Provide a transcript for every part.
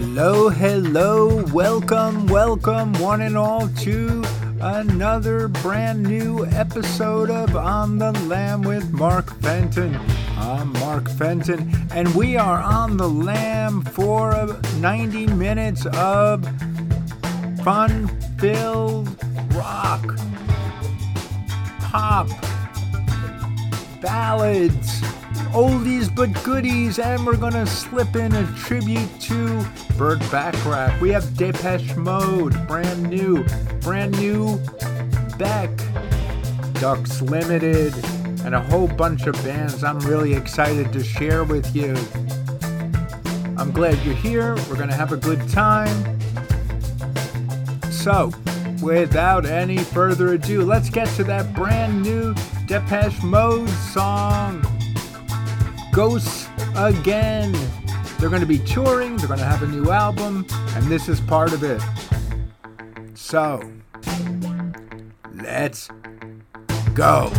Hello, hello, welcome, welcome, one and all, to another brand new episode of On the Lam with Mark Fenton. I'm Mark Fenton, and we are on the lam for 90 minutes of fun filled rock, pop, ballads oldies but goodies, and we're gonna slip in a tribute to Burt Bacharach. We have Depeche Mode, brand new, brand new Beck, Ducks Limited, and a whole bunch of bands I'm really excited to share with you. I'm glad you're here. We're gonna have a good time. So, without any further ado, let's get to that brand new Depeche Mode song. Ghosts again. They're going to be touring, they're going to have a new album, and this is part of it. So, let's go.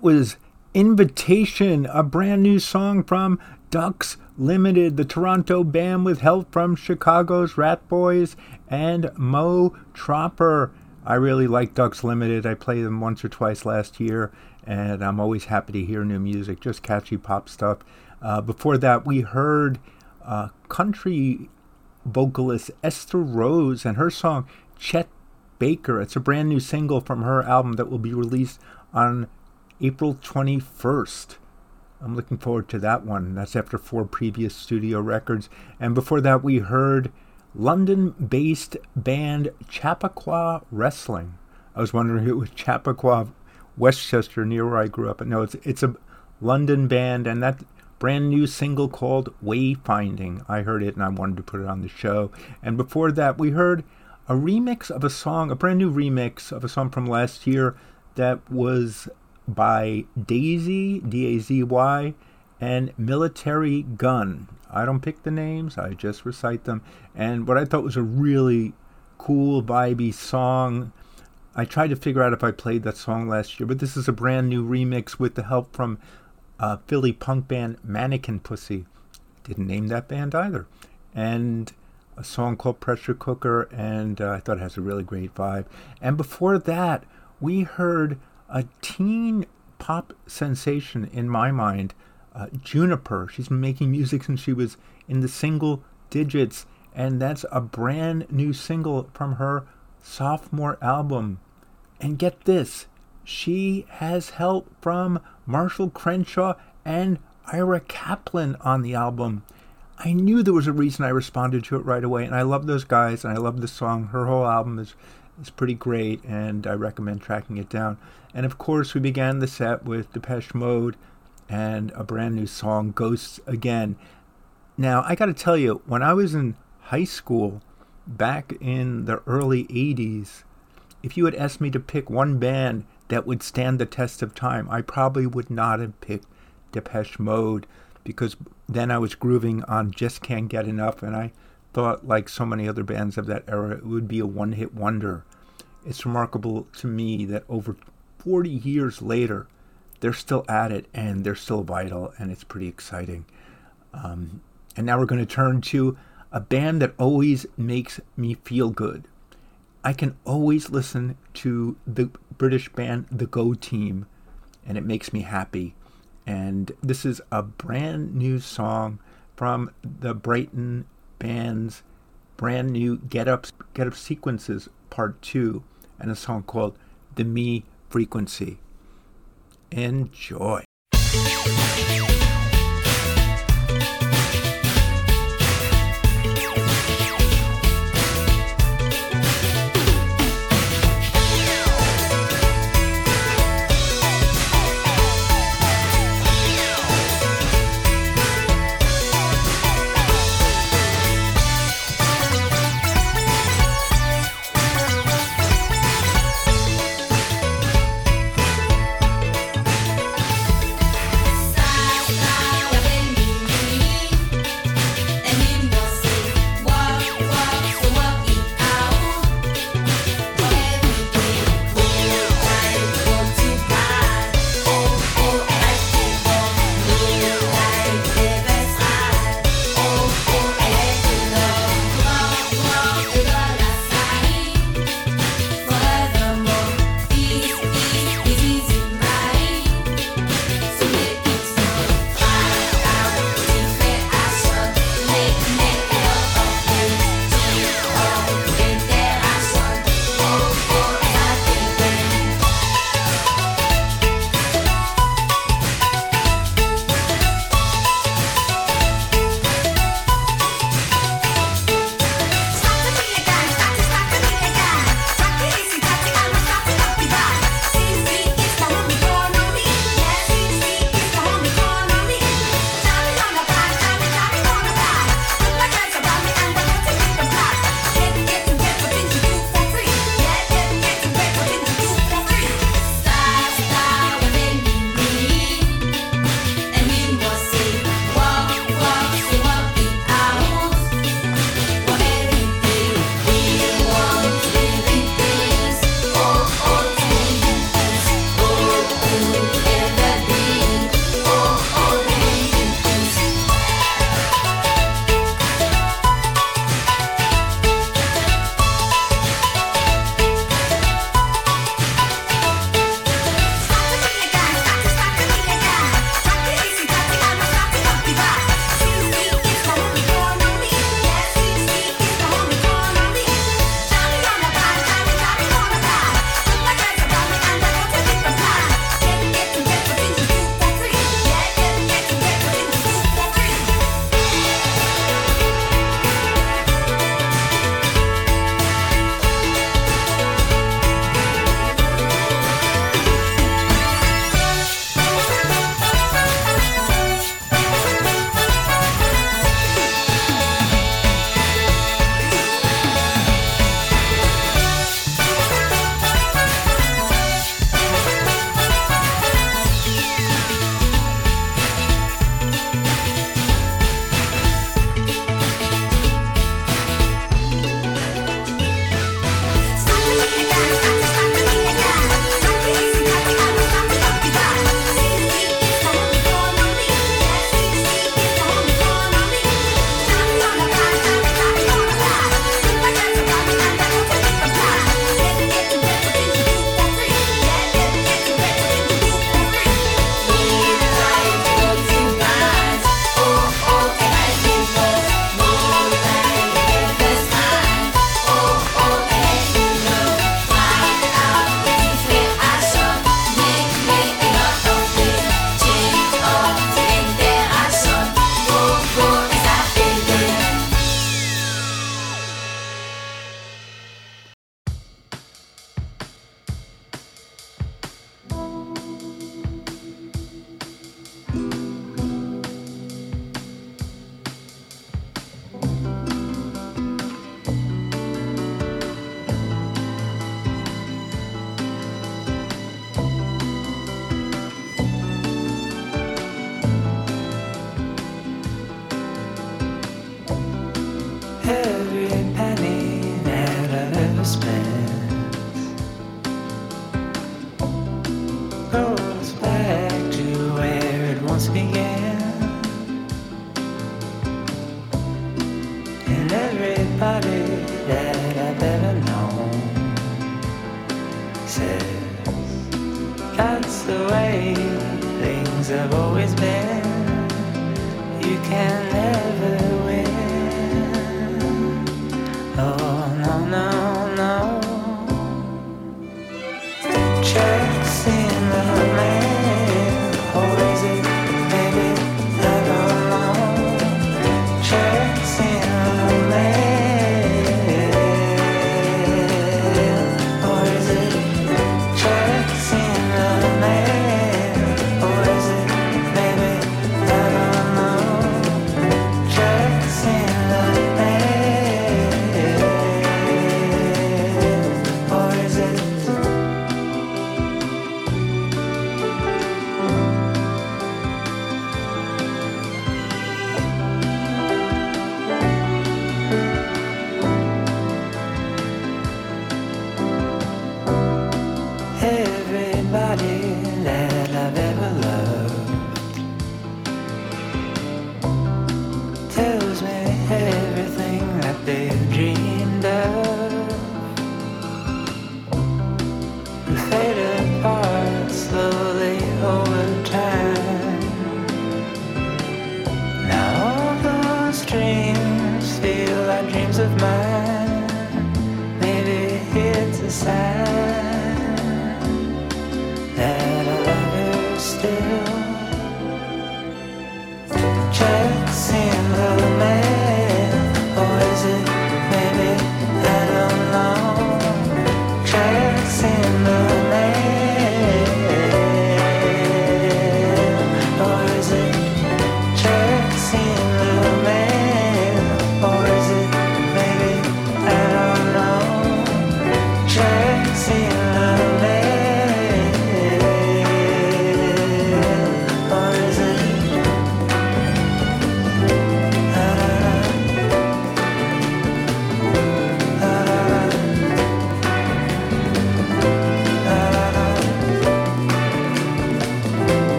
Was Invitation, a brand new song from Ducks Limited, the Toronto band with help from Chicago's Ratboys and Mo Tropper. I really like Ducks Limited. I played them once or twice last year, and I'm always happy to hear new music, just catchy pop stuff. Uh, before that, we heard uh, country vocalist Esther Rose and her song Chet Baker. It's a brand new single from her album that will be released on April 21st. I'm looking forward to that one. That's after four previous studio records. And before that, we heard London based band Chappaqua Wrestling. I was wondering who it was Chappaqua, Westchester, near where I grew up. But no, it's, it's a London band, and that brand new single called Wayfinding. I heard it and I wanted to put it on the show. And before that, we heard a remix of a song, a brand new remix of a song from last year that was by Dazy, D A Z Y, and Militarie Gun. I don't pick the names, I just recite them. And what I thought was a really cool, vibey song. I tried to figure out if I played that song last year, but this is a brand new remix with the help from uh, Philly punk band Mannequin Pussy. Didn't name that band either. And a song called Pressure Cooker, and uh, I thought it has a really great vibe. And before that, we heard a teen pop sensation in my mind, uh, Juniper. She's been making music since she was in the single digits, and that's a brand new single from her sophomore album. And get this, she has help from Marshall Crenshaw and Ira Kaplan on the album. I knew there was a reason I responded to it right away, and I love those guys, and I love the song. Her whole album is is pretty great, and I recommend tracking it down. And of course, we began the set with Depeche Mode and a brand new song, Ghosts Again. Now, I got to tell you, when I was in high school, back in the early 80s, if you had asked me to pick one band that would stand the test of time, I probably would not have picked Depeche Mode because then I was grooving on Just Can't Get Enough, and I thought, like so many other bands of that era, it would be a one hit wonder. It's remarkable to me that over 40 years later, they're still at it and they're still vital, and it's pretty exciting. Um, and now we're going to turn to a band that always makes me feel good. I can always listen to the British band The Go Team, and it makes me happy. And this is a brand new song from the Brighton band's brand new Get Up Get Up Sequences Part 2 and a song called The Me Frequency. Enjoy.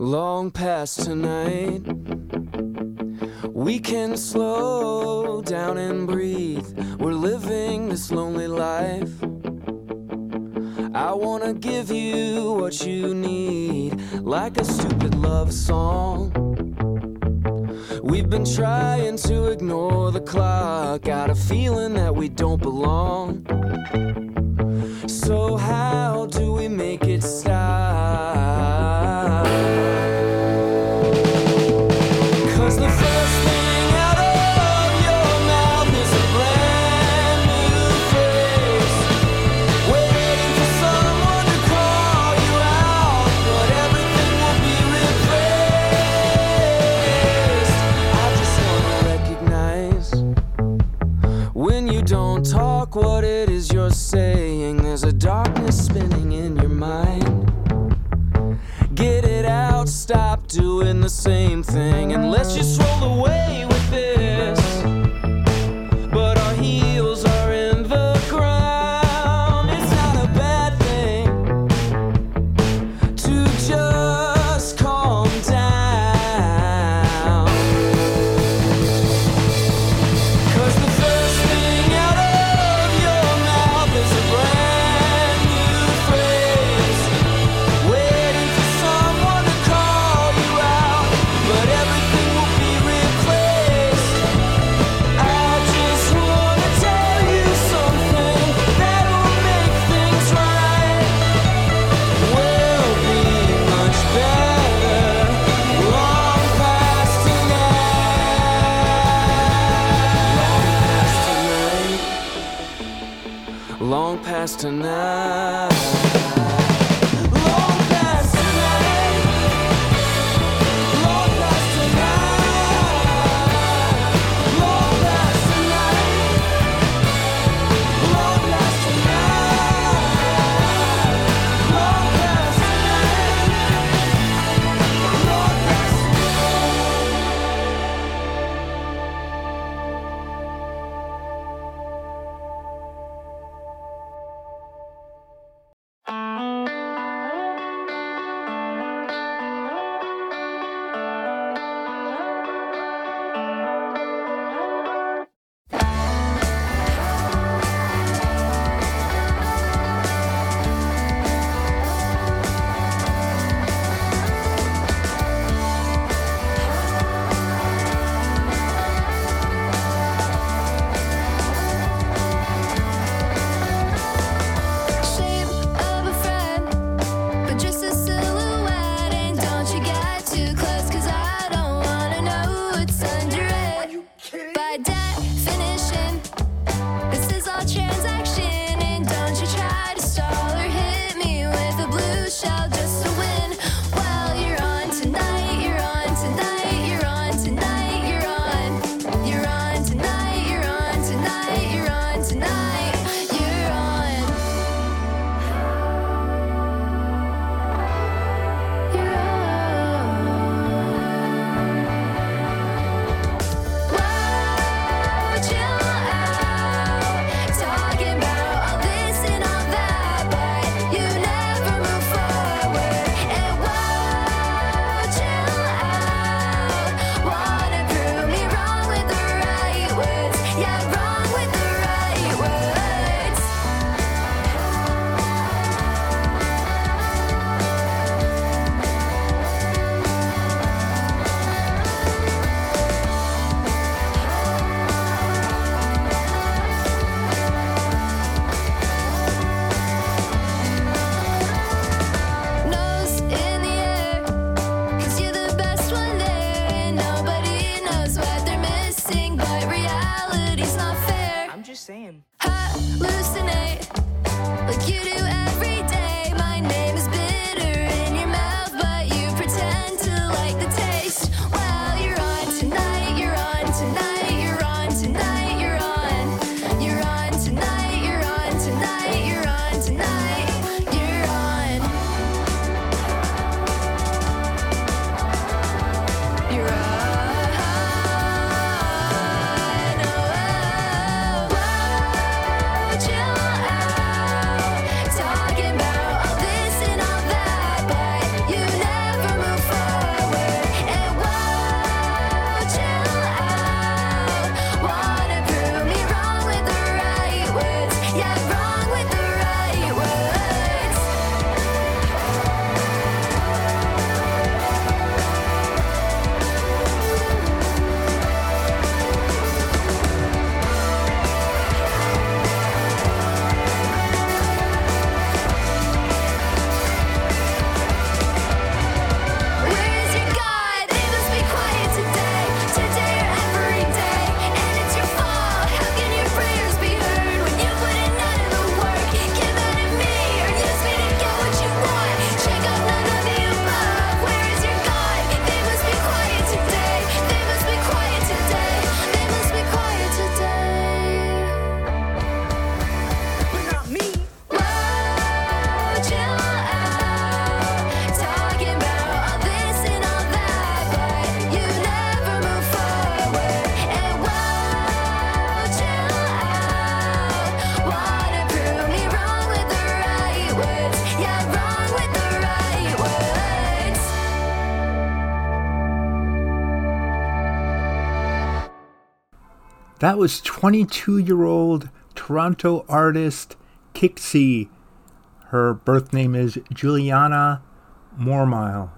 Long past tonight, we can slow down and breathe. We're living this lonely life. I wanna give you what you need, like a stupid love song. We've been trying to ignore the clock, got a feeling that we don't belong. So, how do we make it? That was 22 year old Toronto artist Kicksie. Her birth name is Juliana Mormile.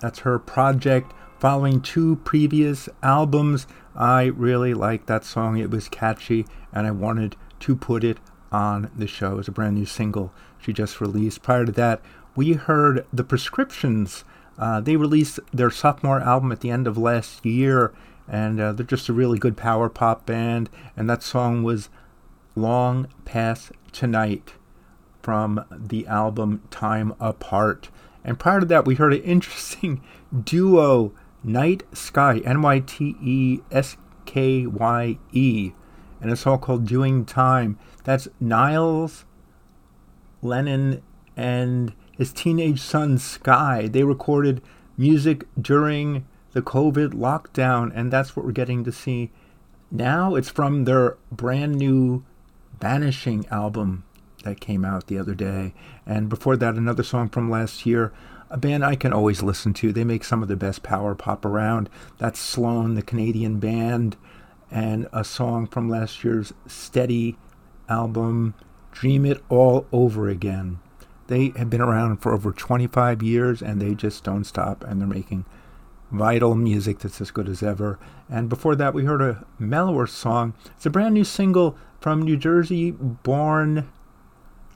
That's her project following two previous albums. I really liked that song. It was catchy, and I wanted to put it on the show as a brand new single she just released. Prior to that, we heard The Prescriptions. Uh, they released their sophomore album at the end of last year, and uh, they're just a really good power pop band. And that song was Long Past Tonight from the album Time Apart. And prior to that, we heard an interesting duo, Nyte Skye, N Y T E S K Y E, and a song called Doing Time. That's Niles Lennon and his teenage son Sky. They recorded music during the COVID lockdown, and that's what we're getting to see now. It's from their brand new Vanishing album that came out the other day. And before that, another song from last year, a band I can always listen to. They make some of the best power pop around. That's Sloan, the Canadian band, and a song from last year's Steady album, Dream It All Over Again. They have been around for over 25 years and they just don't stop and they're making vital music that's as good as ever. And before that, we heard a mellower song. It's a brand new single from New Jersey born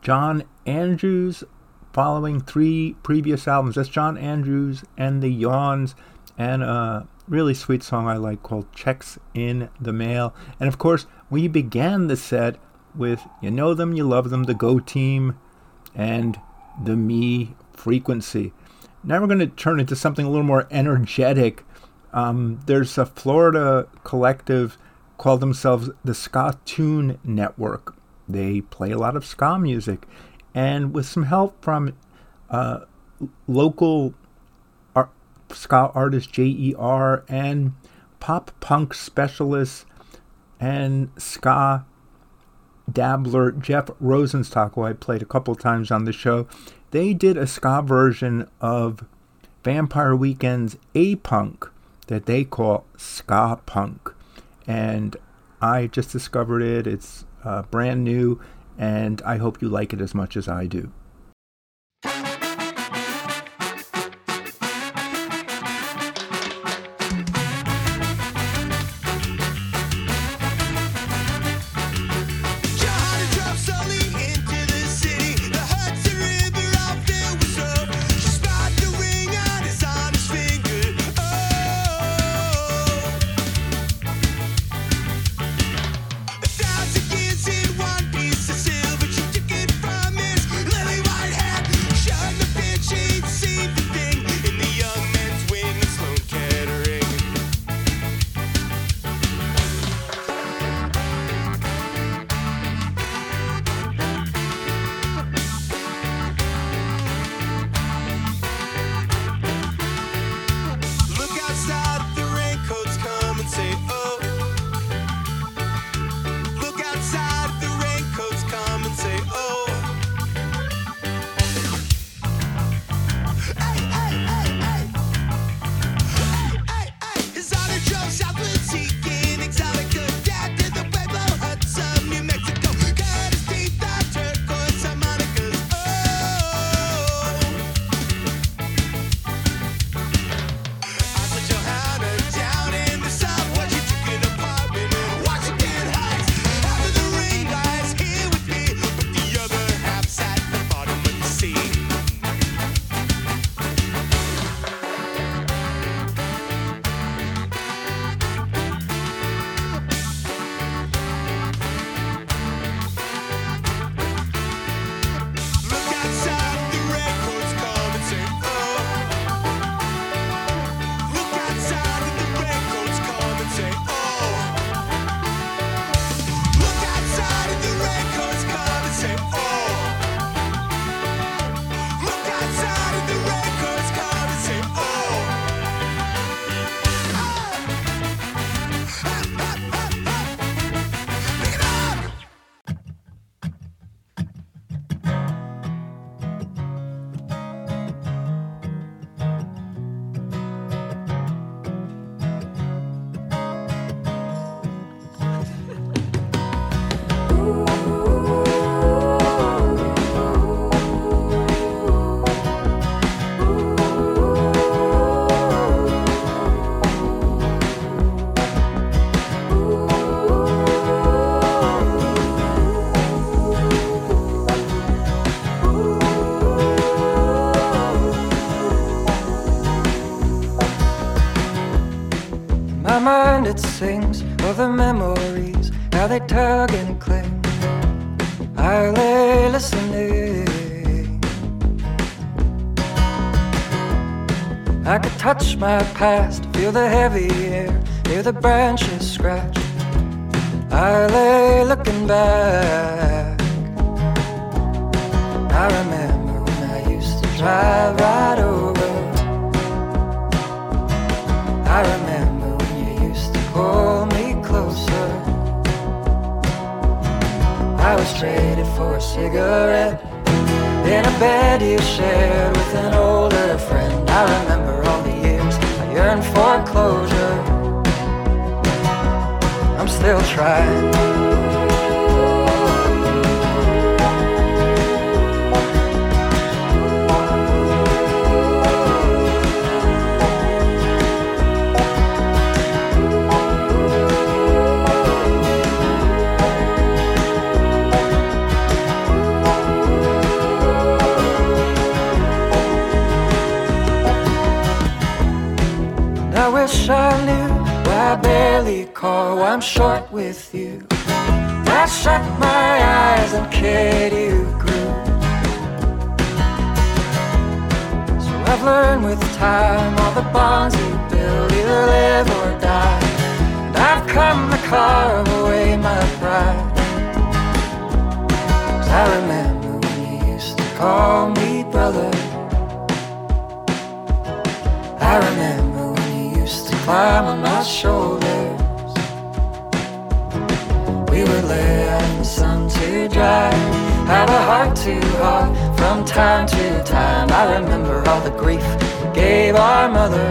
John Andrews, following three previous albums. That's John Andrews and the Yawns, and a really sweet song I like called Checks in the Mail. And of course, we began the set with You Know Them, You Love Them, the Go Team, and the Me Frequency. Now we're going to turn it into something a little more energetic. Um, there's a Florida collective called themselves the Skatune Network. They play a lot of ska music, and with some help from uh, local ska artist JER and pop punk specialist and ska dabbler Jeff Rosenstock, who I played a couple times on the show, they did a ska version of Vampire Weekend's A Punk that they call Ska Punk. And I just discovered it. It's uh, brand new, and I hope you like it as much as I do. The memories, how they tug and cling. I lay listening. I could touch my past, feel the heavy air, hear the branches scratch. I lay looking back. I remember when I used to drive right over. Traded for a cigarette in a bed you shared with an older friend. I remember all the years I yearned for closure. I'm still trying. Wish I knew I barely call, I'm short with you. I shut my eyes and kid you grew. So I've learned with time all the bonds you build, either live or die. And I've come to carve away my pride. I remember when you used to call me brother. I remember climb on my shoulders. We would lay the sun to dry, have a heart to heart from time to time. I remember all the grief gave our mother.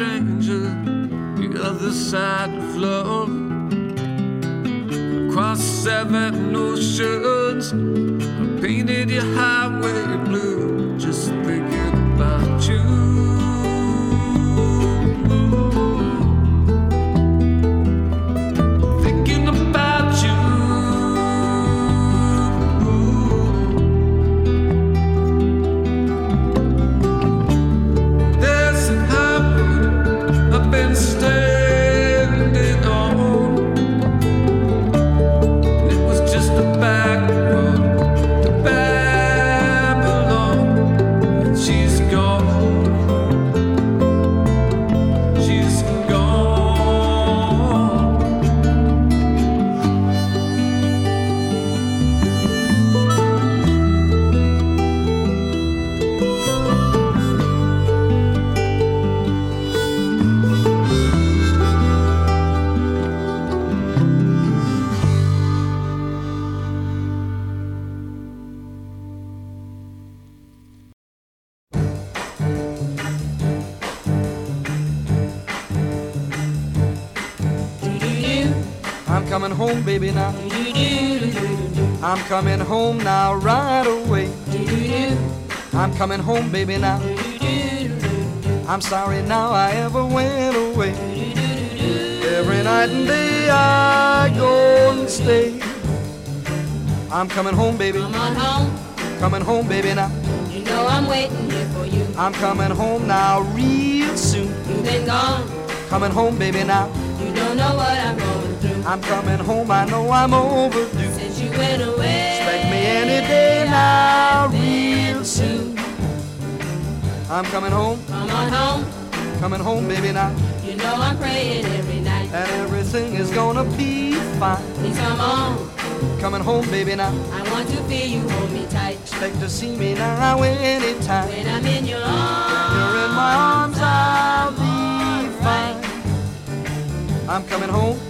Stranger. The other side of love. Across seven oceans, I painted your highway blue. Coming home now, right away. I'm coming home, baby, now. I'm sorry now I ever went away. Every night and day I go and stay. I'm coming home, baby. Come on home, Coming home, baby, now. you know I'm waiting here for you. I'm coming home now, real soon. You've been gone, Coming home, baby, now. you don't know what I'm going through. I'm coming home, I know I'm overdue. Since you went away, any day now, real soon. I'm coming home, come on home, coming home, baby, now. you know I'm praying every night. And everything is gonna be fine. Please come on, Coming home, baby, now. I want to feel you hold me tight. Expect to see me now anytime. When I'm in your arms, You're in my arms, I'll be fine. I'm coming home, home,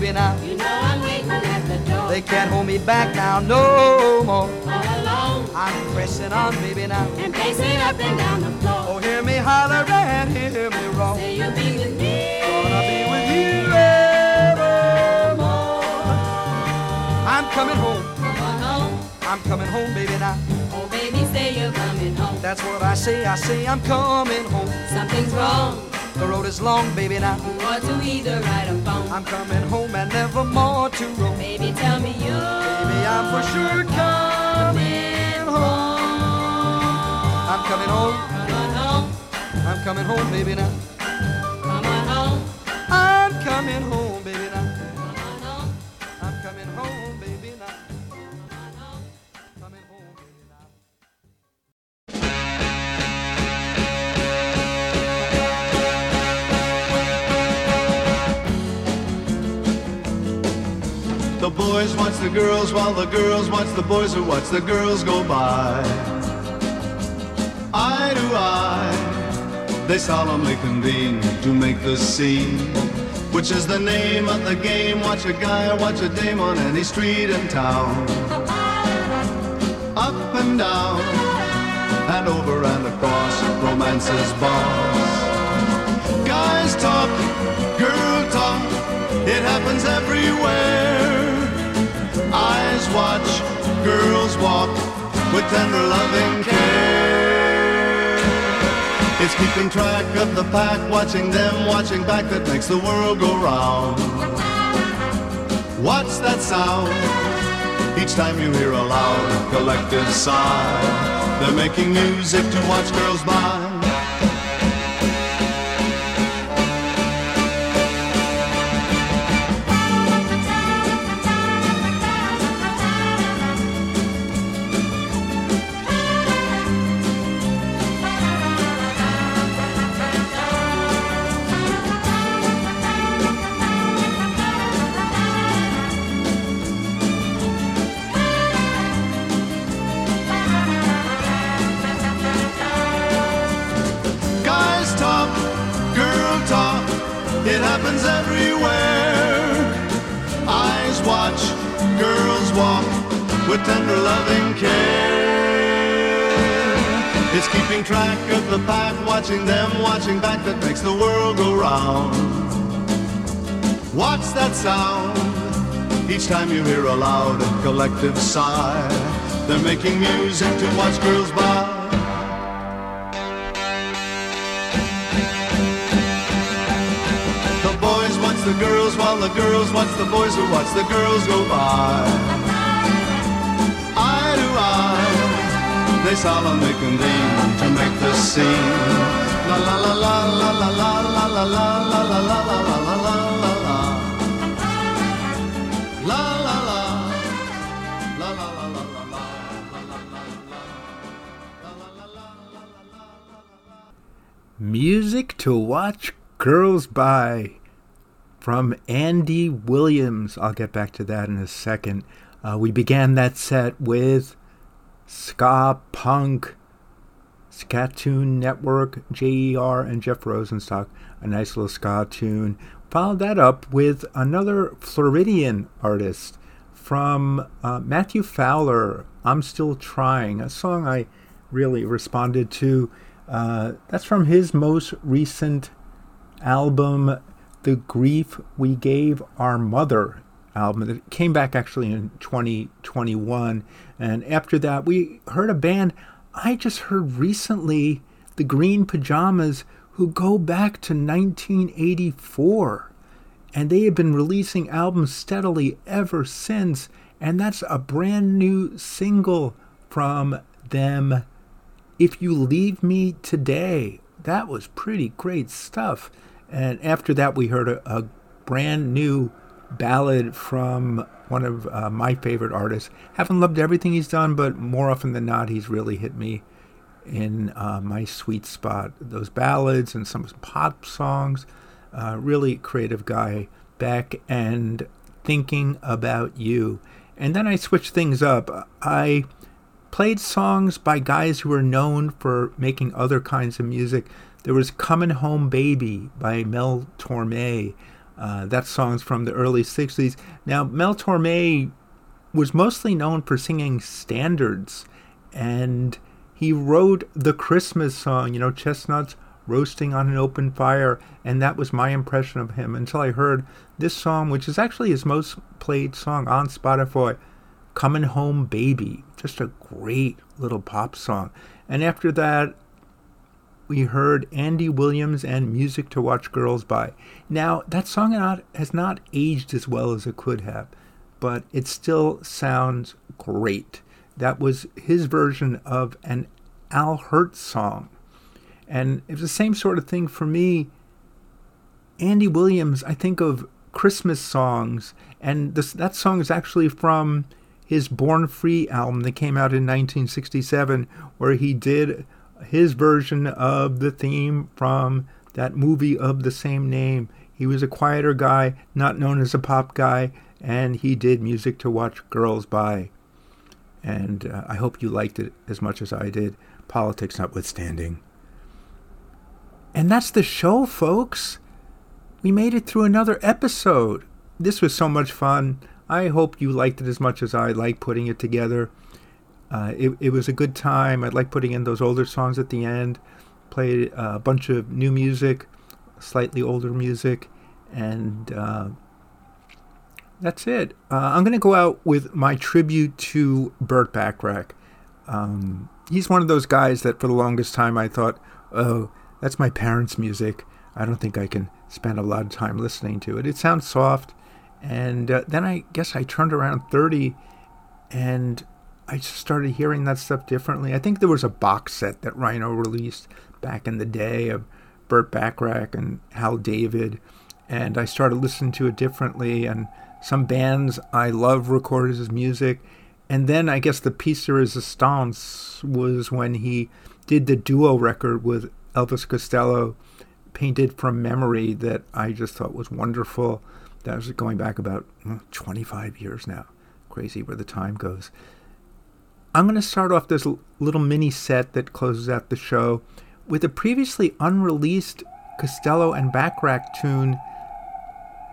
Baby, now. you know I'm waiting at the door. They can't hold me back now no more. All alone I'm pressing on, baby, now. and pacing up and down the floor. Oh, hear me holler and hear me roar. Say you'll be with me. Gonna be with you evermore. I'm coming home. Come on home. I'm coming home, baby, now. Oh, baby, say you're coming home. That's what I say. I say I'm coming home. Something's wrong. The road is long, baby, now. Ought to either write a phone. I'm coming home and never more to roam. Baby, tell me you. Baby, I'm for sure coming home. I'm coming home. Come on home. I'm coming home, baby, now. Boys watch the girls while the girls watch the boys who watch the girls go by. Eye to eye, they solemnly convene to make the scene, which is the name of the game. Watch a guy, or watch a dame on any street in town. Up and down, and over and across, romance's boss. Guys talk, girl talk, it happens everywhere. Eyes watch, girls walk with tender loving care. It's keeping track of the pack, watching them, watching back that makes the world go round. What's that sound? Each time you hear a loud collective sigh, they're making music to watch girls by. The world go round. What's that sound? Each time you hear a loud and collective sigh, they're making music to watch girls by. The boys watch the girls while the girls watch the boys who watch the girls go by. Eye to eye, they solemnly convene to make the scene. Music to Watch Girls By from Andy Williams. I'll get back to that in a second. Uh, we began that set with ska punk Skatune Network, JER, and Jeff Rosenstock. A nice little ska tune. Followed that up with another Floridian artist from uh, Matthew Fowler. I'm Still Trying, a song I really responded to. Uh, that's from his most recent album, The Grief We Gave Our Mother album that came back actually in 2021. And after that, we heard a band I just heard recently, the Green Pajamas, who go back to 1984. And they have been releasing albums steadily ever since. And that's a brand new single from them if You Leave Me Today. That was pretty great stuff. And after that, we heard a, a brand new ballad from one of uh, my favorite artists. Haven't loved everything he's done, but more often than not, he's really hit me in uh, my sweet spot. Those ballads and some pop songs. Uh, really creative guy. Beck and thinking about you. And then I switched things up. I played songs by guys who are known for making other kinds of music. There was Coming Home Baby by Mel Torme. Uh, that song's from the early 60s. Now, Mel Torme was mostly known for singing standards, and he wrote the Christmas song, you know, Chestnuts Roasting on an Open Fire, and that was my impression of him until I heard this song, which is actually his most played song on Spotify, Coming Home Baby. Just a great little pop song. And after that, we heard Andy Williams and Music to Watch Girls By. Now, that song has not aged as well as it could have, but it still sounds great. That was his version of an Al Hirt song. And it was the same sort of thing for me. Andy Williams, I think of Christmas songs, and this, that song is actually from his Born Free album that came out in 1967, where he did his version of the theme from that movie of the same name. He was a quieter guy, not known as a pop guy, and he did music to watch girls by. And uh, I hope you liked it as much as I did, politics notwithstanding. And that's the show, folks. We made it through another episode. This was so much fun. I hope you liked it as much as I like putting it together. Uh, it, it was a good time. I like putting in those older songs at the end. Played a bunch of new music, slightly older music, and uh, that's it. Uh, I'm going to go out with my tribute to Burt Bacharach. Um, he's one of those guys that for the longest time I thought, oh, that's my parents' music. I don't think I can spend a lot of time listening to it. It sounds soft. And uh, then I guess I turned around 30 and I just started hearing that stuff differently. I think there was a box set that Rhino released back in the day of Burt Bacharach and Hal David. And I started listening to it differently. And some bands I love recorded his music. And then I guess the piece de resistance was when he did the duo record with Elvis Costello, Painted from Memory, that I just thought was wonderful. That was going back about hmm, 25 years now. Crazy where the time goes. I'm going to start off this little mini set that closes out the show with a previously unreleased Costello and Bacharach tune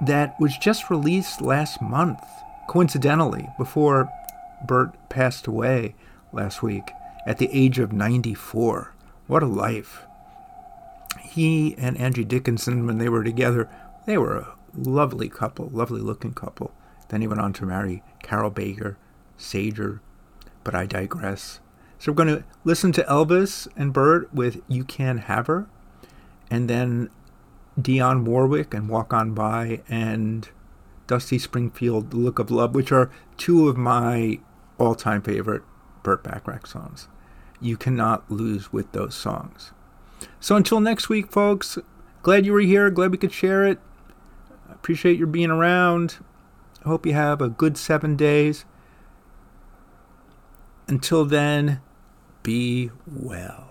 that was just released last month, coincidentally, before Burt passed away last week at the age of 94. What a life. He and Angie Dickinson, when they were together, they were a lovely couple, lovely looking couple. Then he went on to marry Carol Baker, Sager, but I digress. So we're going to listen to Elvis and Burt with You Can Have Her, and then Dionne Warwick and Walk On By, and Dusty Springfield, The Look of Love, which are two of my all time favorite Burt Bacharach songs. You cannot lose with those songs. So until next week, folks, glad you were here. Glad we could share it. Appreciate your being around. I hope you have a good seven days. Until then, be well.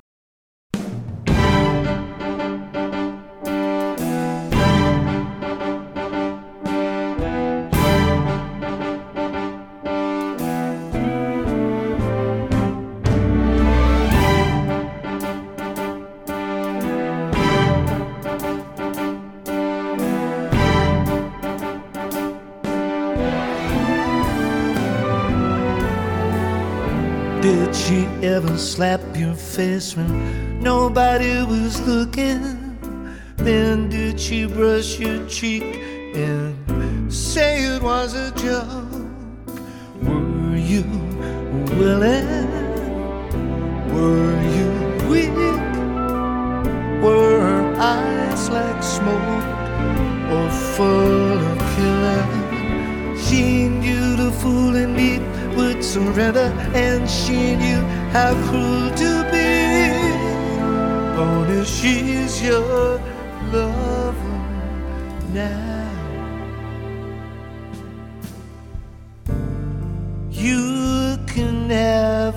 Ever slap your face when nobody was looking? Then did she brush your cheek and say it was a joke? Were you willing? Were you weak? Were her eyes like smoke or full of killing? She knew the fool in me would surrender, and she knew how cruel to be. Only she's your lover now. You can have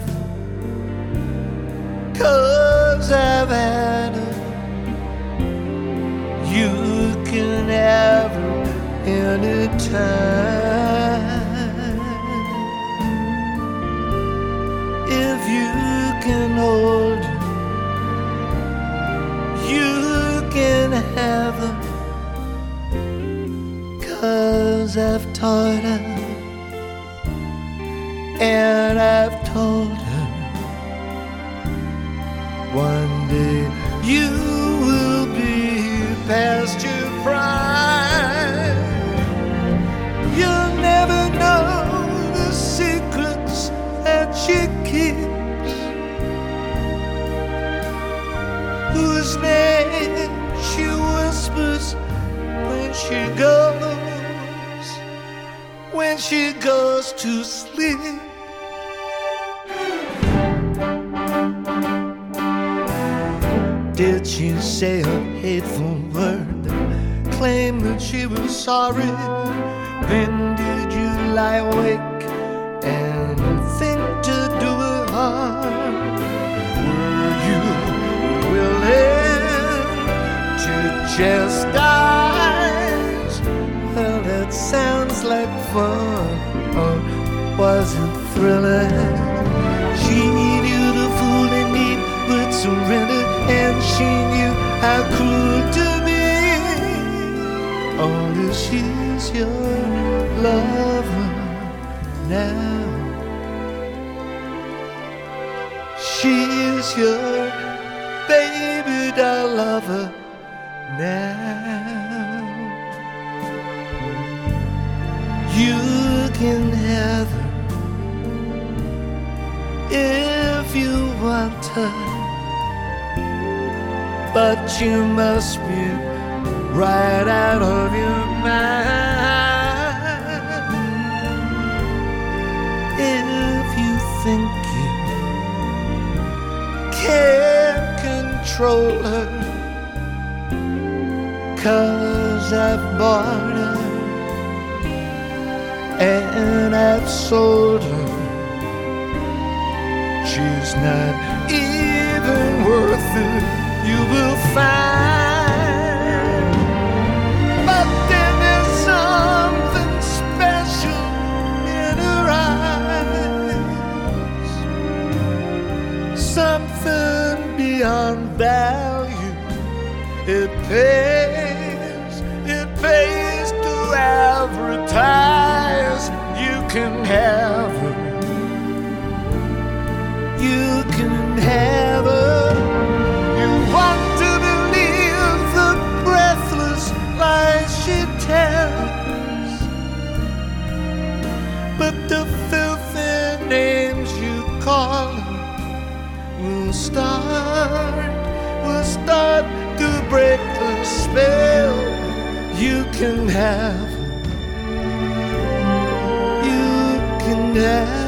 cause I've had her. You can have her anytime. I've taught her And I've told she goes to sleep. Did she say a hateful word? Claim that she was sorry? Then did you lie awake and think to do her harm? Were you willing to chastise? She knew the fooling need would surrender, and she knew how cruel to be. Only she's your lover now. She's your baby doll lover her, but you must be right out of your mind if you think you can control her. Cause I've bought her and I've sold her. She's not you will find. But there's something special in her eyes, something beyond value. It pays, it pays to advertise. You can have can have. You can have